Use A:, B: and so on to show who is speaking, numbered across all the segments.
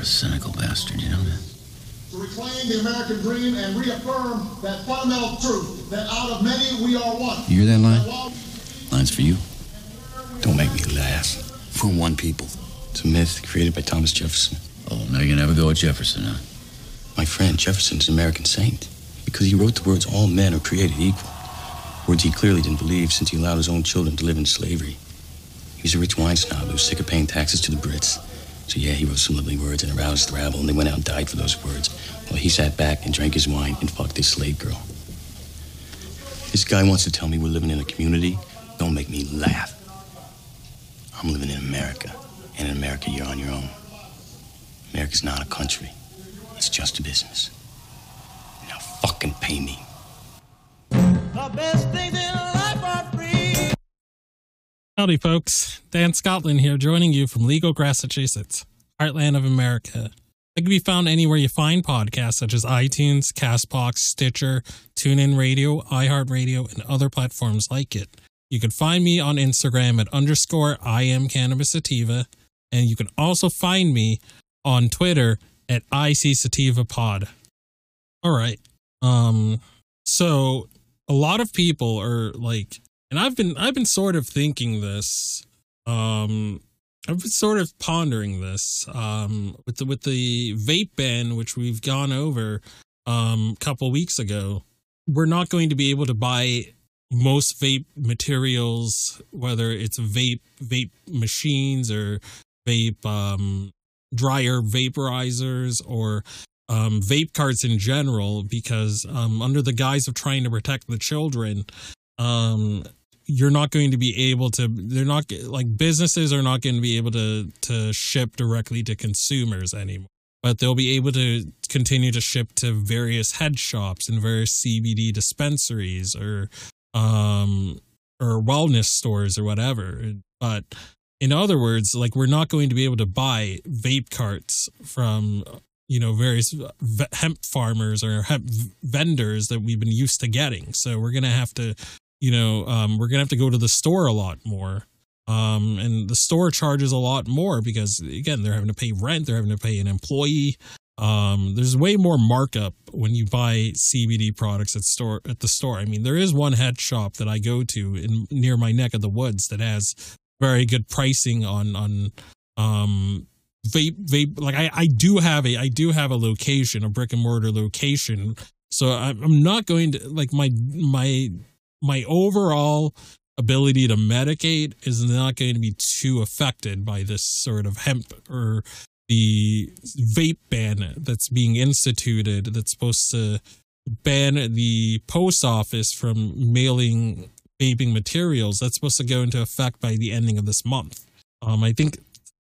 A: You are a cynical bastard, you know that?
B: to reclaim the American dream and reaffirm that fundamental truth that out of many we are one.
A: You hear that line?
B: That
A: Line's for you. Don't make me laugh. For one people. It's a myth created by Thomas Jefferson.
C: Oh, now you're gonna go with Jefferson, huh?
A: My friend, Jefferson's an American saint. Because he wrote the words, all men are created equal. Words he clearly didn't believe since he allowed his own children to live in slavery. He was a rich wine snob who was sick of paying taxes to the Brits. So yeah, he wrote some lovely words and aroused the rabble, and they went out and died for those words. While he sat back and drank his wine and fucked his slave girl. This guy wants to tell me we're living in a community. Don't make me laugh. I'm living in America, and in America, you're on your own. America's not a country. It's just a business. Now fucking pay me.
D: Howdy, folks. Dan Scotland here, joining you from Legal, Massachusetts, heartland of America. I can be found anywhere you find podcasts such as iTunes, Castbox, Stitcher, TuneIn Radio, iHeartRadio, and other platforms like it. You can find me on Instagram at underscore I am cannabis sativa, and you can also find me on Twitter at IC Sativa Pod. All right. Um, so a lot of people are like and I've been I've been sort of thinking this. Um, I've been sort of pondering this. Um, with the with the vape ban, which we've gone over um a couple weeks ago, we're not going to be able to buy most vape materials, whether it's vape vape machines or vape um dryer vaporizers or um, vape carts in general because um, under the guise of trying to protect the children, um, you're not going to be able to. They're not like businesses are not going to be able to to ship directly to consumers anymore. But they'll be able to continue to ship to various head shops and various CBD dispensaries or um or wellness stores or whatever. But in other words, like we're not going to be able to buy vape carts from you know various hemp farmers or hemp vendors that we've been used to getting. So we're gonna have to, you know, um, we're gonna have to go to the store a lot more. Um, and the store charges a lot more because again they're having to pay rent, they're having to pay an employee. Um, there's way more markup when you buy CBD products at store at the store. I mean, there is one head shop that I go to in near my neck of the woods that has very good pricing on on um vape vape like I, I do have a I do have a location, a brick and mortar location. So I'm, I'm not going to like my my my overall ability to medicate is not going to be too affected by this sort of hemp or the vape ban that's being instituted that's supposed to ban the post office from mailing vaping materials. That's supposed to go into effect by the ending of this month. Um i think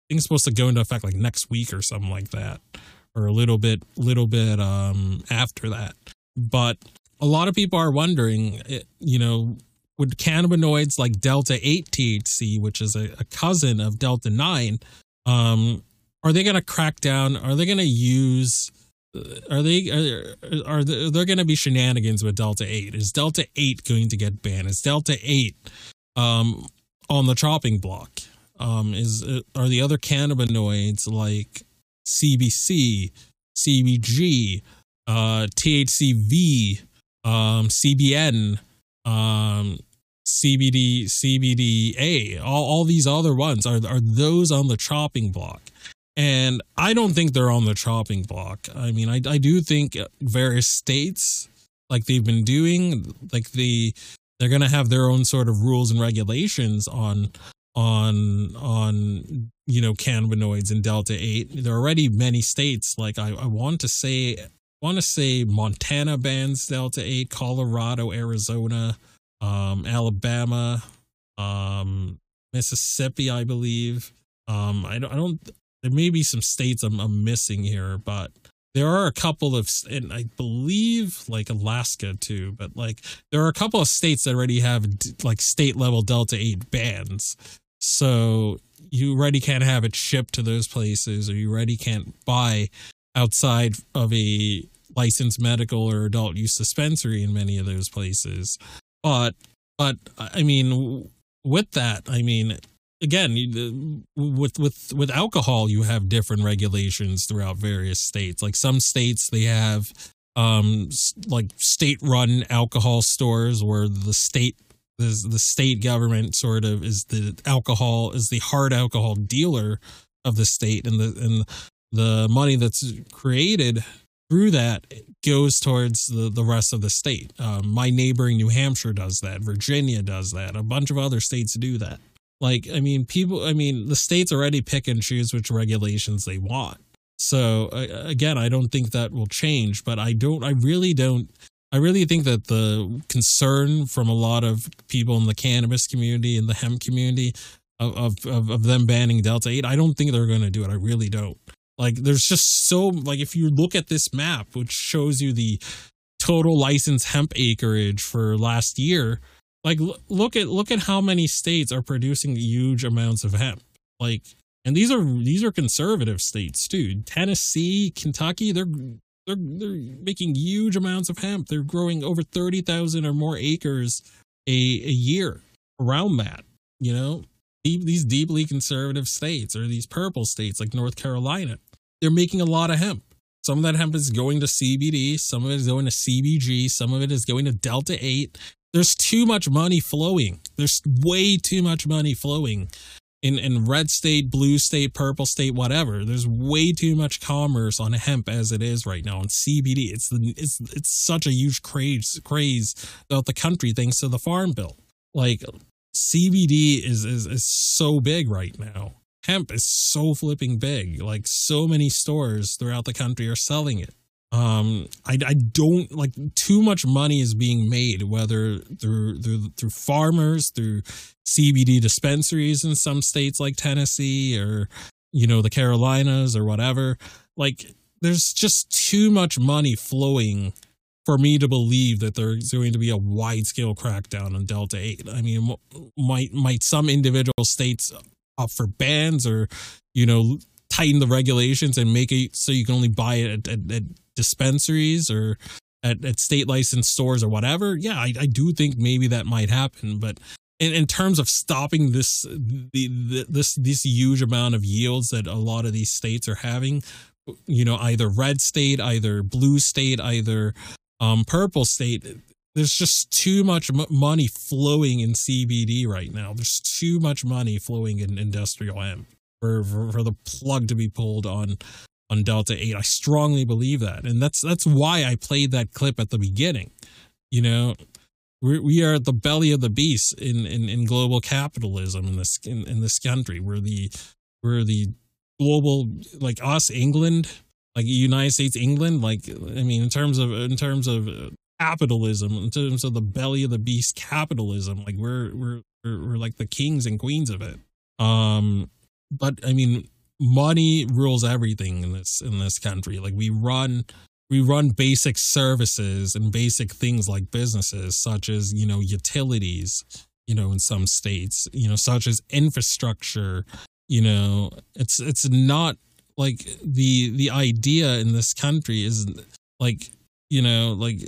D: things supposed to go into effect like next week or something like that or a little bit little bit um after that. But a lot of people are wondering eh, you know would cannabinoids like delta 8 thc which is a, a cousin of delta 9 um are they going to crack down? Are they going to use uh, are they are, are there, going to be shenanigans with delta 8 is delta 8 going to get banned? Is delta 8 um on the chopping block? Um is uh, are the other cannabinoids like cbc cbg uh thcv um cbn um cbd cbda all, all these other ones are are those on the chopping block. And i don't think they're on the chopping block. I mean i, I do think various states like they've been doing like the they're going to have their own sort of rules and regulations on on on you know cannabinoids and delta 8 there are already many states like i, I want to say want to say montana bans delta 8 colorado arizona um alabama um mississippi i believe. Um i don't, I don't there may be some states I'm, I'm missing here but there are a couple of and i believe like alaska too but like there are a couple of states that already have like state level delta 8 bans so you already can't have it shipped to those places or you already can't buy outside of a licensed medical or adult use dispensary in many of those places. But but i mean with that i mean again with with with alcohol you have different regulations throughout various states. Like some states they have um like state run alcohol stores where the state the, the state government sort of is the alcohol is the hard alcohol dealer of the state and the and the money that's created through that it goes towards the, the rest of the state. Um, my neighboring New Hampshire does that. Virginia does that. A bunch of other states do that. Like, I mean, people, I mean, the states already pick and choose which regulations they want. So, uh, again, I don't think that will change, but I don't, I really don't, I really think that the concern from a lot of people in the cannabis community and the hemp community of, of, of, of them banning Delta 8, I don't think they're going to do it. I really don't. Like, there's just so, like, if you look at this map, which shows you the total licensed hemp acreage for last year, like, l- look at, look at how many states are producing huge amounts of hemp. Like, and these are, these are conservative states too. Tennessee, Kentucky, they're, they're, they're making huge amounts of hemp. They're growing over 30,000 or more acres a, a year around that, you know? Deep, these deeply conservative states or these purple states like North Carolina, they're making a lot of hemp. Some of that hemp is going to CBD, some of it is going to CBG, some of it is going to Delta 8. There's too much money flowing. There's way too much money flowing in, in red state, blue state, purple state, whatever. There's way too much commerce on hemp as it is right now. On CBD, it's the it's it's such a huge craze craze throughout the country thanks to the farm bill. Like CBD is, is is so big right now. Hemp is so flipping big. Like so many stores throughout the country are selling it. um I, I don't like too much money is being made whether through through through farmers through cbd dispensaries in some states like tennessee or you know the carolinas or whatever like there's just too much money flowing for me to believe that there's going to be a wide scale crackdown on delta 8 i mean might might some individual states opt for bans or you know tighten the regulations and make it so you can only buy it at, at, at dispensaries or at, at state licensed stores or whatever, yeah, I, I do think maybe that might happen. But in, in terms of stopping this the, the this this huge amount of yields that a lot of these states are having, you know, either red state, either blue state, either um, purple state, there's just too much m- money flowing in CBD right now. There's too much money flowing in industrial hemp for, for, for the plug to be pulled on on Delta 8. I strongly believe that. And that's that's why I played that clip at the beginning. You know, we we are at the belly of the beast in in, in global capitalism in this in, in this country. We're the we're the global like us England, like United States England, like I mean in terms of in terms of capitalism, in terms of the belly of the beast capitalism, like we're we're we're, we're like the kings and queens of it. Um but I mean money rules everything in this in this country. Like we run we run basic services and basic things like businesses such as, you know, utilities, you know, in some states, you know, such as infrastructure, you know, it's it's not like the the idea in this country is like, you know, like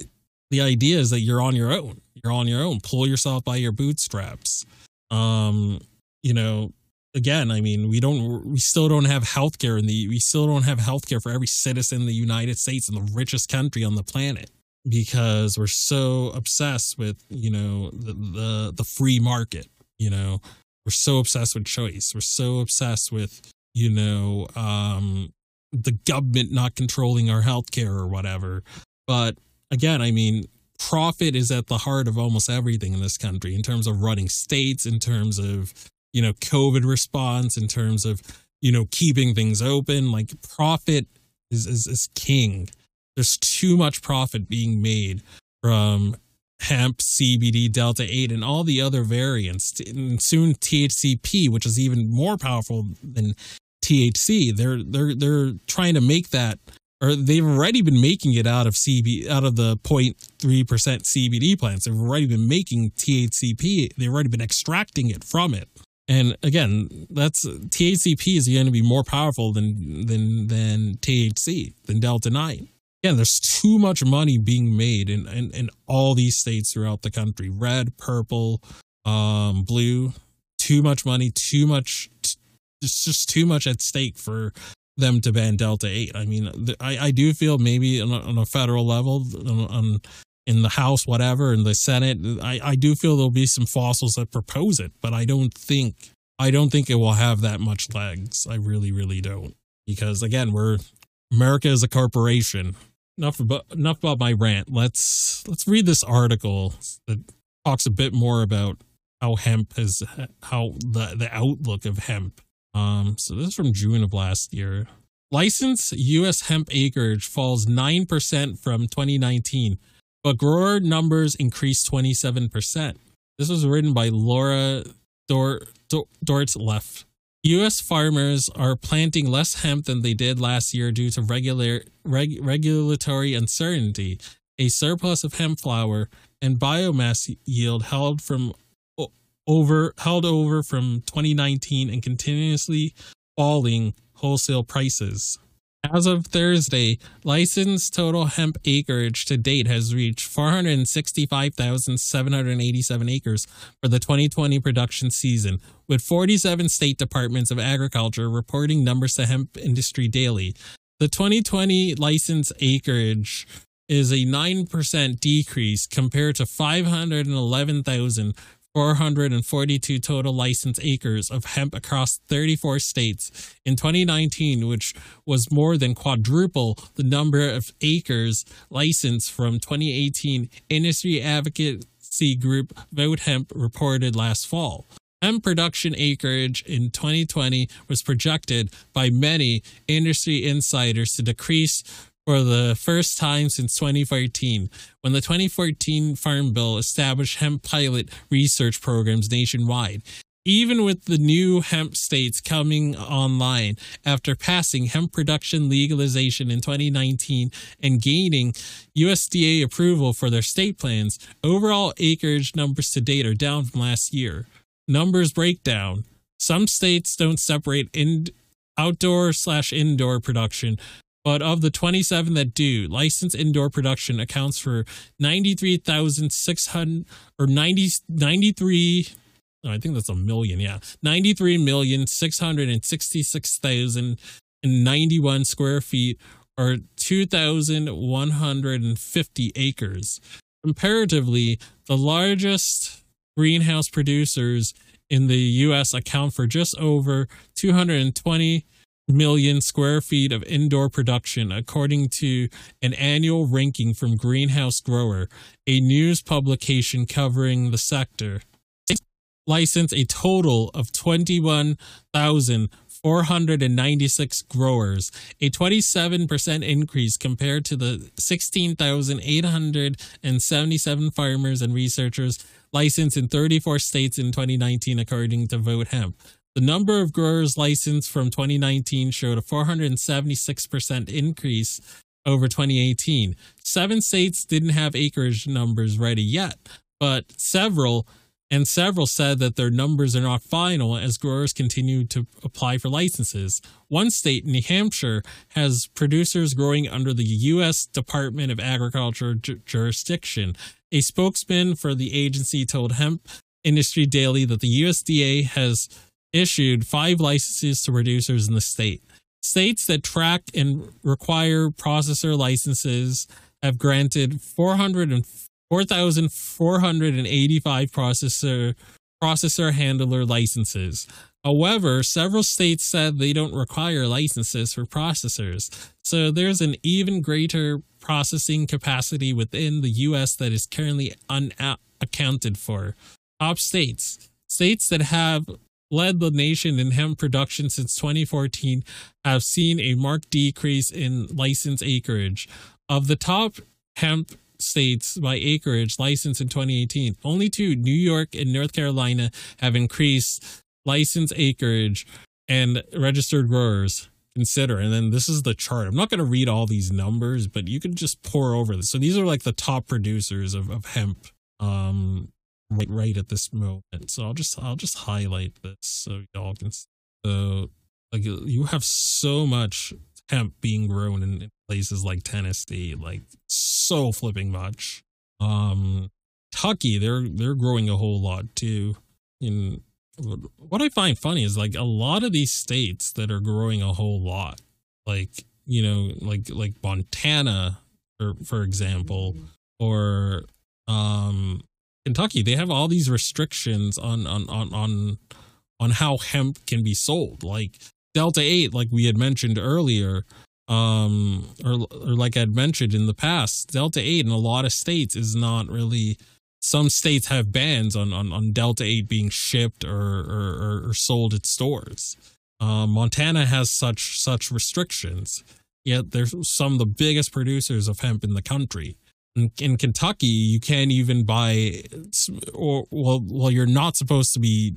D: the idea is that you're on your own. You're on your own. Pull yourself by your bootstraps. Um, you know, again, I mean, we don't, we still don't have healthcare in the, we still don't have healthcare for every citizen in the United States and the richest country on the planet because we're so obsessed with, you know, the, the, the free market, you know, we're so obsessed with choice. We're so obsessed with, you know, um, the government not controlling our healthcare or whatever. But again, I mean, profit is at the heart of almost everything in this country in terms of running states, in terms of you know covid response in terms of you know keeping things open. Like profit is is, is king. There's too much profit being made from hemp cbd delta 8 and all the other variants. And soon thcp which is even more powerful than thc they're they're they're trying to make that or they've already been making it out of CB out of the 0.3% CBD plants. They've already been making THCP. They've already been extracting it from it. And again, that's THCP is going to be more powerful than than than THC than Delta Nine. Again, there's too much money being made in, in, in all these states throughout the country. Red, purple, um, blue. Too much money, too much. It's just too much at stake for them to ban Delta Eight. I mean, I I do feel maybe on a, on a federal level on, on in the House, whatever, in the Senate. I, I do feel there'll be some fossils that propose it, but I don't think I don't think it will have that much legs. I really, really don't. Because again, we're America is a corporation. Enough about enough about my rant. Let's let's read this article that talks a bit more about how hemp has how the the outlook of hemp. Um, so this is from June of last year. Licensed U.S. hemp acreage falls nine percent from 2019 but grower numbers increased 27%. This was written by Laura Dor- Dor- Dortleff. U.S. farmers are planting less hemp than they did last year due to regular reg- regulatory uncertainty. A surplus of hemp flower and biomass yield held from over held over from 2019 and continuously falling wholesale prices. As of Thursday, licensed total hemp acreage to date has reached 465,787 acres for the 2020 production season, with 47 state departments of agriculture reporting numbers to Hemp Industry Daily. The 2020 licensed acreage is a 9% decrease compared to 511,000 442 total licensed acres of hemp across 34 states in 2019, which was more than quadruple the number of acres licensed from 2018, industry advocacy group Vote Hemp reported last fall. Hemp production acreage in 2020 was projected by many industry insiders to decrease for the first time since 2014, when the 2014 Farm Bill established hemp pilot research programs nationwide. Even with the new hemp states coming online after passing hemp production legalization in 2019 and gaining USDA approval for their state plans, overall acreage numbers to date are down from last year. Numbers breakdown. Some states don't separate in outdoor slash indoor production, but of the 27 that do, licensed indoor production accounts for 93,600 or 90, 93 I think that's a million, yeah. 93,666,091 square feet or 2,150 acres. Comparatively, the largest greenhouse producers in the US account for just over 220 million square feet of indoor production, according to an annual ranking from Greenhouse Grower, a news publication covering the sector. License a total of 21,496 growers, a 27% increase compared to the 16,877 farmers and researchers licensed in 34 states in 2019, according to Vote Hemp. The number of growers licensed from 2019 showed a 476% increase over 2018. Seven states didn't have acreage numbers ready yet, but several and several said that their numbers are not final as growers continue to apply for licenses. One state, New Hampshire, has producers growing under the U.S. Department of Agriculture ju- jurisdiction. A spokesman for the agency told Hemp Industry Daily that the USDA has issued five licenses to producers in the state. States that track and require processor licenses have granted 4,485 processor processor handler licenses. However, several states said they don't require licenses for processors. So there's an even greater processing capacity within the US that is currently unaccounted for. Top states. States that have led the nation in hemp production since 2014 have seen a marked decrease in license acreage. Of the top hemp states by acreage licensed in 2018, only two, New York and North Carolina, have increased license acreage and registered growers consider. And then this is the chart. I'm not going to read all these numbers, but you can just pour over this. So these are like the top producers of, of hemp um, right, right at this moment. So I'll just I'll just highlight this so y'all can see. So like you have so much hemp being grown in places like Tennessee, like so flipping much. Um Kentucky, they're they're growing a whole lot too. In what I find funny is like a lot of these states that are growing a whole lot, like you know, like like Montana, for for example, or um Kentucky, they have all these restrictions on on on on on how hemp can be sold. Like Delta 8, like we had mentioned earlier, um or or like I'd mentioned in the past, Delta 8 in a lot of states is not really some states have bans on on, on Delta 8 being shipped or or, or sold at stores. Um, Montana has such such restrictions, yet they're some of the biggest producers of hemp in the country in, in Kentucky, you can't even buy, or well, well, you're not supposed to be.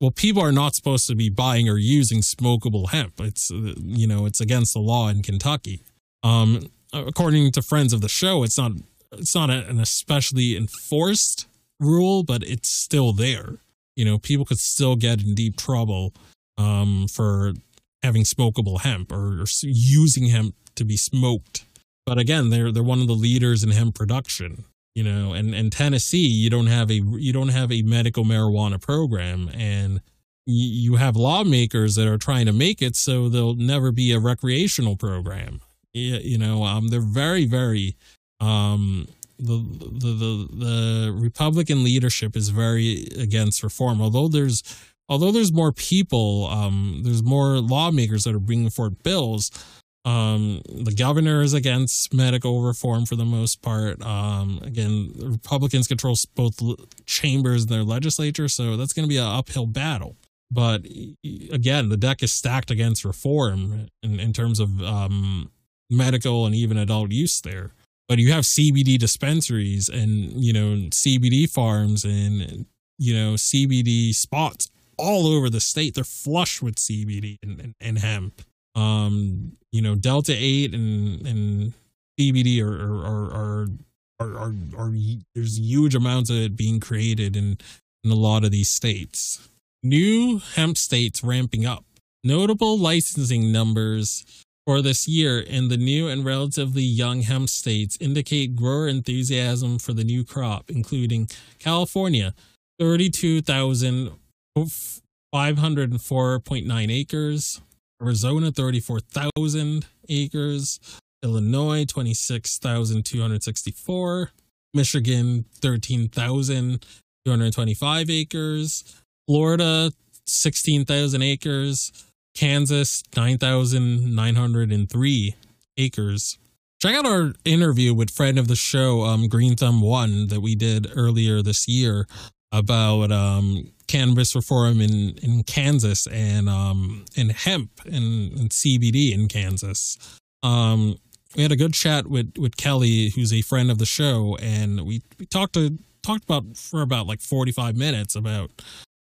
D: Well, people are not supposed to be buying or using smokable hemp. It's you know it's against the law in Kentucky. Um, according to friends of the show, it's not it's not an especially enforced rule, but it's still there. You know, people could still get in deep trouble um, for having smokable hemp or, or using hemp to be smoked but again, they're they're one of the leaders in hemp production. You know, and and Tennessee, you don't have a you don't have a medical marijuana program, and you have lawmakers that are trying to make it so there'll never be a recreational program. You know, um, they're very very um the, the the the Republican leadership is very against reform. Although there's although there's more people, um, there's more lawmakers that are bringing forth bills. Um, the governor is against medical reform for the most part. Um, again, Republicans control both chambers in their legislature, so that's going to be an uphill battle. But again, the deck is stacked against reform in, in terms of um, medical and even adult use there. But you have CBD dispensaries and you know CBD farms and you know CBD spots all over the state. They're flush with CBD and, and, and hemp. Um, you know, Delta Eight and and CBD are are are are, are, are there's huge amounts of it being created in in a lot of these states. New hemp states ramping up. Notable licensing numbers for this year in the new and relatively young hemp states indicate grower enthusiasm for the new crop, including California, 32,504.9 acres, Arizona, 34,000 acres, Illinois, 26,264, Michigan, 13,225 acres, Florida, 16,000 acres, Kansas, 9,903 acres. Check out our interview with friend of the show, um, Green Thumb One, that we did earlier this year about um, cannabis reform in, in Kansas and um, and hemp and, and CBD in Kansas. Um, we had a good chat with with Kelly, who's a friend of the show, and we, we talked to talked about for about like 45 minutes about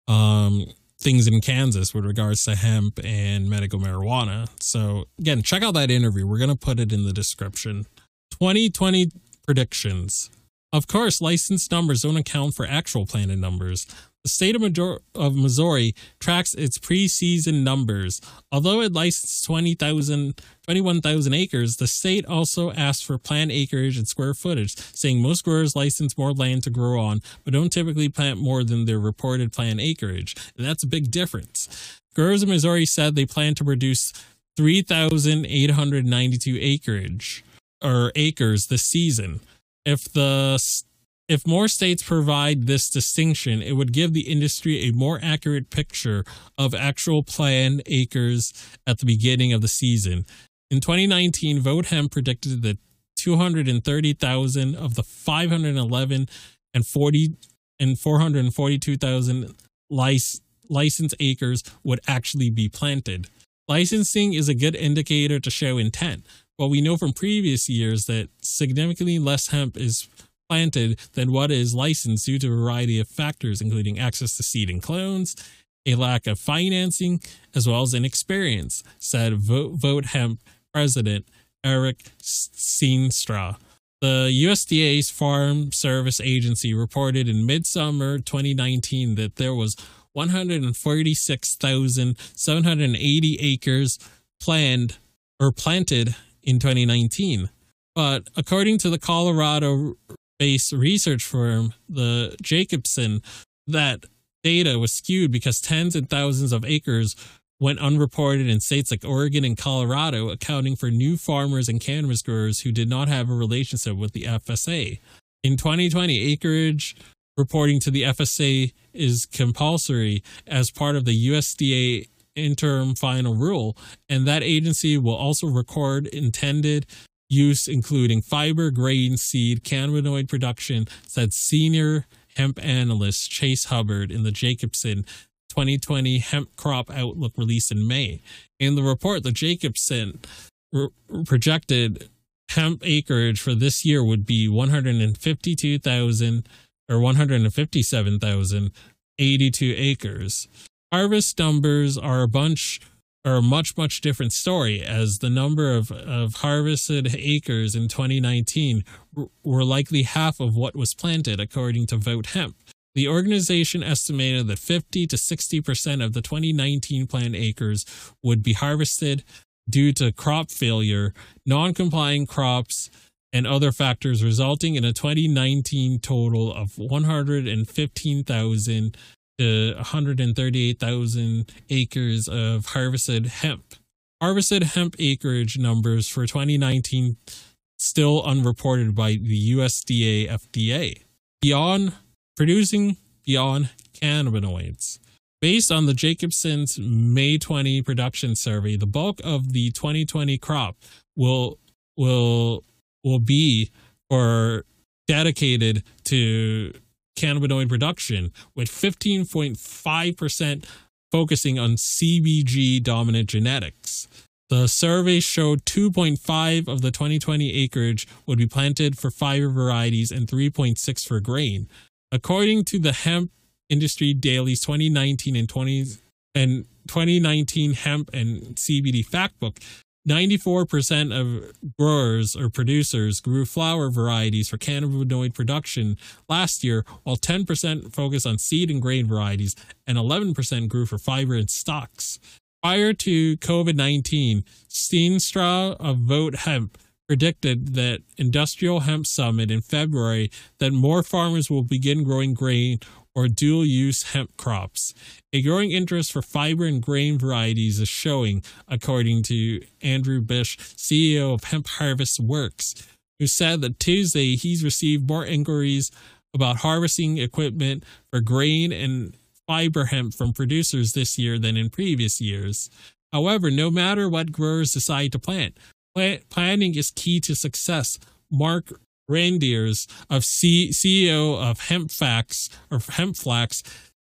D: um things in Kansas with regards to hemp and medical marijuana. So again, check out that interview. We're gonna put it in the description. 2020 predictions. Of course, license numbers don't account for actual planted numbers. The state of, Major- of Missouri tracks its preseason numbers. Although it licensed 20,000, 21,000 acres, the state also asked for plant acreage and square footage, saying most growers license more land to grow on, but don't typically plant more than their reported plant acreage. And that's a big difference. Growers in Missouri said they plan to produce 3,892 acreage or acres this season. If the if more states provide this distinction, it would give the industry a more accurate picture of actual planned acres at the beginning of the season. In 2019, Vote Hemp predicted that 230,000 of the 511 and 40 and 442,000 lic- licensed acres would actually be planted. Licensing is a good indicator to show intent, but we know from previous years that significantly less hemp is planted than what is licensed due to a variety of factors, including access to seed and clones, a lack of financing, as well as inexperience, said Vote, Vote Hemp president Eric Steenstra. The USDA's Farm Service Agency reported in midsummer 2019 that there was 146,780 acres planned or planted in 2019. But according to the Colorado based research firm, the Jacobsen, that data was skewed because tens and thousands of acres went unreported in states like Oregon and Colorado, accounting for new farmers and cannabis growers who did not have a relationship with the FSA. In 2020, acreage reporting to the FSA is compulsory as part of the USDA interim final rule, and that agency will also record intended use, including fiber, grain, seed, cannabinoid production, said senior hemp analyst Chase Hubbard in the Jacobsen 2020 Hemp Crop Outlook released in May. In the report, the Jacobsen re- projected hemp acreage for this year would be 152,000 or 157,082 acres. Harvest numbers are a bunch are a much much different story as the number of, of harvested acres in 2019 were likely half of what was planted according to vote hemp. The organization estimated that 50 to 60% of the 2019 planned acres would be harvested due to crop failure non-complying crops and other factors resulting in a 2019 total of 115,000 to 138,000 acres of harvested hemp. Harvested hemp acreage numbers for 2019 still unreported by the USDA FDA. Beyond producing beyond cannabinoids. Based on the Jacobsen's May 20 production survey, the bulk of the 2020 crop will will will be or dedicated to cannabinoid production, with 15.5% focusing on CBG dominant genetics. The survey showed 2.5 of the 2020 acreage would be planted for fiber varieties and 3.6 for grain. According to the Hemp Industry Daily's 2019 and 20 and 2019 hemp and CBD factbook, 94% of growers or producers grew flower varieties for cannabinoid production last year, while 10% focused on seed and grain varieties, and 11% grew for fiber and stocks. Prior to COVID 19, Steenstra of Vote Hemp predicted that Industrial Hemp Summit in February that more farmers will begin growing grain or dual use hemp crops. A growing interest for fiber and grain varieties is showing, according to Andrew Bish, CEO of Hemp Harvest Works, who said that Tuesday he's received more inquiries about harvesting equipment for grain and fiber hemp from producers this year than in previous years. However, no matter what growers decide to plant, plant planning is key to success. Mark Reinders of C- CEO of HempFax or HempFlax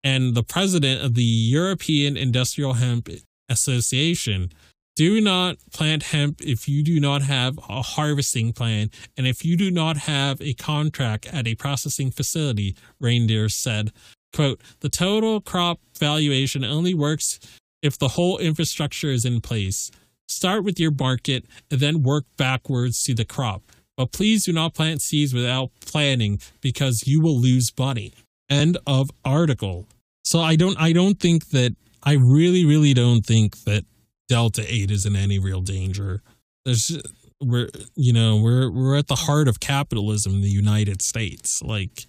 D: and the president of the European Industrial Hemp Association. Do not plant hemp if you do not have a harvesting plan and if you do not have a contract at a processing facility, Reindeer said. Quote, the total crop valuation only works if the whole infrastructure is in place. Start with your market and then work backwards to the crop. But please do not plant seeds without planning because you will lose money. End of article. So I don't I don't think that I really, really don't think that Delta 8 is in any real danger. There's we're you know, we're we're at the heart of capitalism in the United States. Like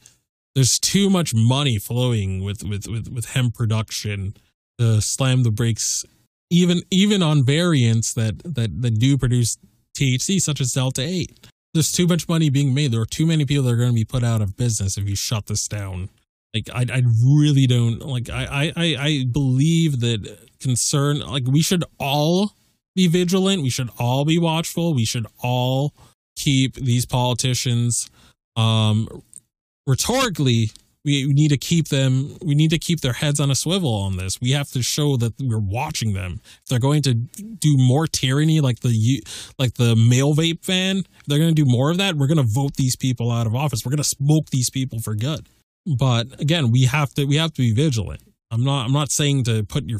D: there's too much money flowing with with with, with hemp production to slam the brakes even even on variants that that that do produce THC such as Delta 8 there's too much money being made. There are too many people that are going to be put out of business if you shut this down. Like I, I really don't like. I, I, I believe that concern. Like we should all be vigilant. We should all be watchful. We should all keep these politicians, um, rhetorically we, we need to keep them we need to keep their heads on a swivel on this. We have to show that we're watching them. If they're going to do more tyranny like the like the male vape ban they're going to do more of that we're going to vote these people out of office. We're going to smoke these people for good. But again we have to we have to be vigilant. I'm not i'm not saying to put your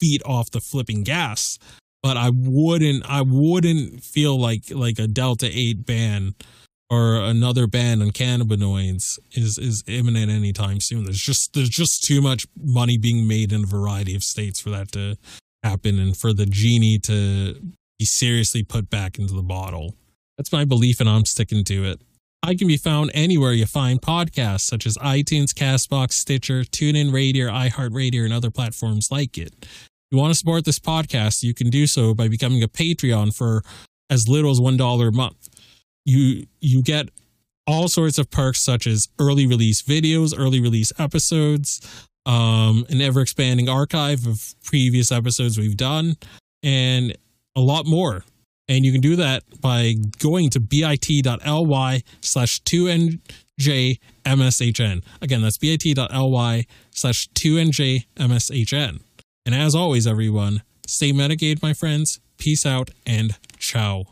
D: feet off the flipping gas but i wouldn't i wouldn't feel like like a delta 8 ban or another ban on cannabinoids is is imminent anytime soon. There's just there's just too much money being made in a variety of states for that to happen and for the genie to be seriously put back into the bottle. That's my belief and I'm sticking to it. I can be found anywhere you find podcasts such as iTunes, Castbox, Stitcher, TuneIn Radio, iHeartRadio, and other platforms like it. If you want to support this podcast, you can do so by becoming a Patreon for as little as $1 a month you you get all sorts of perks such as early release videos, early release episodes, um, an ever expanding archive of previous episodes we've done, and a lot more. And you can do that by going to bit.ly slash 2njmshn. Again, that's bit.ly slash 2njmshn. And as always, everyone, stay medicated, my friends. Peace out and ciao.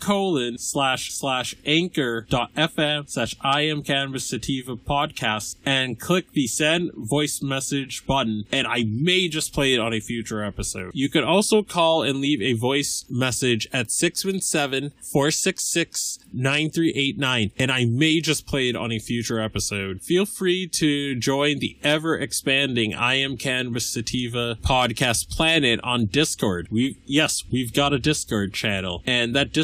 D: colon slash slash anchor dot fm slash I am cannabis sativa podcast and click the send voice message button and I may just play it on a future episode. You can also call and leave a voice message at 617-466-9389 and I may just play it on a future episode. Feel free to join the ever expanding I Am Cannabis Sativa podcast planet on Discord. We yes, we've got a Discord channel and that Discord